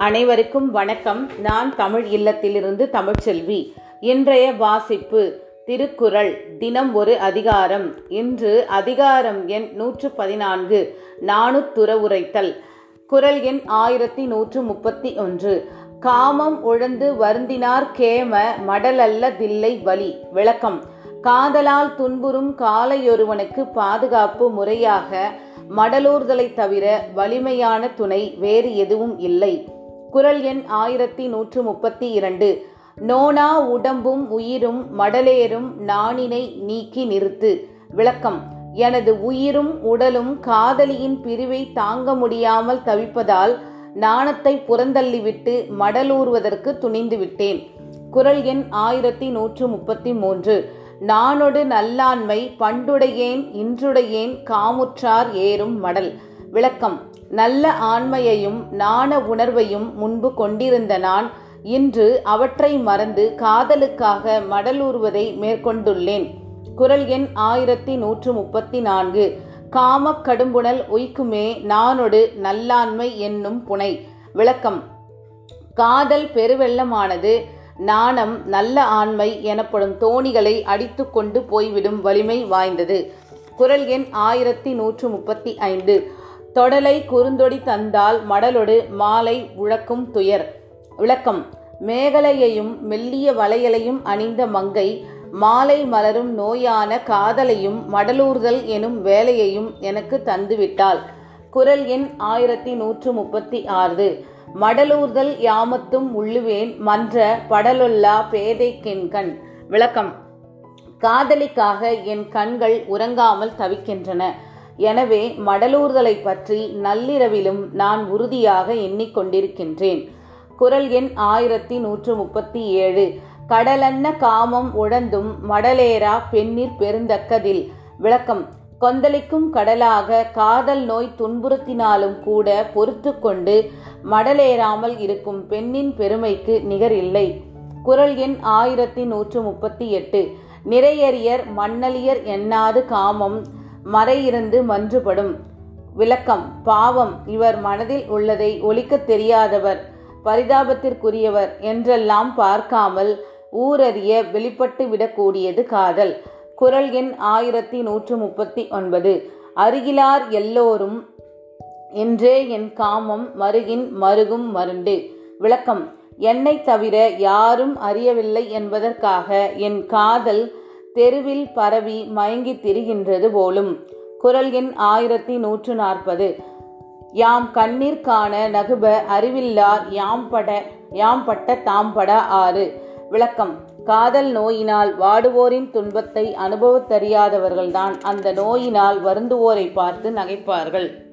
அனைவருக்கும் வணக்கம். நான் தமிழ் இல்லத்திலிருந்து தமிழ்ச்செல்வி இன்றைய வாசிப்பு திருக்குறள் தினம் ஒரு அதிகாரம். இன்று அதிகாரம் எண் நூற்று பதினான்கு நாணுத்துற உரைத்தல் குரல் எண் ஆயிரத்தி நூற்று முப்பத்தி ஒன்று. காமம் உழந்து வருந்தினார் கேம மடலல்ல தில்லை வலி. விளக்கம். காதலால் துன்புறும் காலையொருவனுக்கு பாதுகாப்பு முறையாக மடலூர்தலை தவிர வலிமையான துணை வேறு எதுவும் இல்லை. குரல் எண் ஆயிரத்தி நூற்று முப்பத்தி இரண்டு. நோனா உடம்பும் உயிரும் மடலேறும் நாணினை நீக்கி நிறுத்து. விளக்கம். எனது உயிரும் உடலும் காதலியின் பிரிவை தாங்க முடியாமல் தவிப்பதால் நாணத்தை புறந்தள்ளிவிட்டு மடலூர்வதற்கு துணிந்து விட்டேன். குரல் எண் ஆயிரத்தி நூற்று முப்பத்தி மூன்று. நானொடு நல்லாண்மை பண்டுடையேன் இன்றுடையேன் காமுற்றார் ஏறும் மடல். விளக்கம். நல்ல ஆண்மையையும் நாண உணர்வையும் முன்பு கொண்டிருந்த நான் இன்று அவற்றை மறந்து காதலுக்காக மடலூர்வதை மேற்கொண்டுள்ளேன். குரல் எண் ஆயிரத்தி நூற்று முப்பத்தி நான்கு. காமக் கடும்புணல் உய்க்குமே நானொடு நல்லாண்மை என்னும் புனை. விளக்கம். காதல் பெருவெள்ளமானது நாணம் நல்ல ஆண்மை எனப்படும் தோணிகளை அடித்து கொண்டு போய்விடும் வலிமை வாய்ந்தது. குரல் எண் ஆயிரத்தி நூற்று முப்பத்தி ஐந்து. தொடலை குறுந்தொடி தந்தால் மடலொடு மாலை உழக்கும் துயர். விளக்கம். மேகலையையும் மெல்லிய வளையலையும் அணிந்த மங்கை மாலை மலரும் நோயான காதலையும் மடலூர்தல் எனும் வேலையையும் எனக்கு தந்துவிட்டாள். குரல் எண் ஆயிரத்தி நூற்று முப்பத்தி ஆறு. மடலூர்தல் யாமத்தும் உள்ளுவேன் மன்ற படலொல்லா பேதை கெண்கண் விளக்கம். காதலிக்காக என் கண்கள் உறங்காமல் தவிக்கின்றன. எனவே மடலூர்தலை பற்றி நள்ளிரவிலும் நான் உறுதியாக எண்ணிக்கொண்டிருக்கின்றேன். குரல் எண் ஆயிரத்தி நூற்று முப்பத்தி ஏழு. கடலன்ன காமம் உழந்தும் மடலேரா பெண்ணிற் பெருந்தக்கதில். விளக்கம். கொந்தளிக்கும் கடலாக காதல் நோய் துன்புறுத்தினாலும் கூட பொறுத்து கொண்டு மடலேறாமல் இருக்கும் பெண்ணின் பெருமைக்கு நிகரில்லை. குரல் எண் ஆயிரத்தி நூற்று முப்பத்தி எட்டு. நிறையறியர் மண்ணலியர் எண்ணாது காமம் மறையிருந்து மன்றுபடும். விளக்கம் பாவம் இவர் மனதில் உள்ளதை ஒழிக்கத் தெரியாதவர் பரிதாபத்திற்குரியவர் என்றெல்லாம் பார்க்காமல் ஊரறிய வெளிப்பட்டு விடக்கூடியது காதல். குரல் எண் ஆயிரத்தி நூற்று முப்பத்தி ஒன்பது. அருகிலார் எல்லோரும் என்றே என் காமம் மருகின் மருகும் மருண்டு விளக்கம் என்னை தவிர யாரும் அறியவில்லை என்பதற்காக என் காதல் தெருவில் பரவி மயங்கி திரிகின்றது போலும். குரல் எண் ஆயிரத்தி நூற்று நாற்பது. யாம் கண்ணீர் காண நகுப அறிவில்லார் யாம் பட யாம் பட்ட தாம்பட ஆறு. விளக்கம். காதல் நோயினால் வாடுவோரின் துன்பத்தை அனுபவத்தறியாதவர்கள்தான் அந்த நோயினால் வருந்துவோரை பார்த்து நகைப்பார்கள்.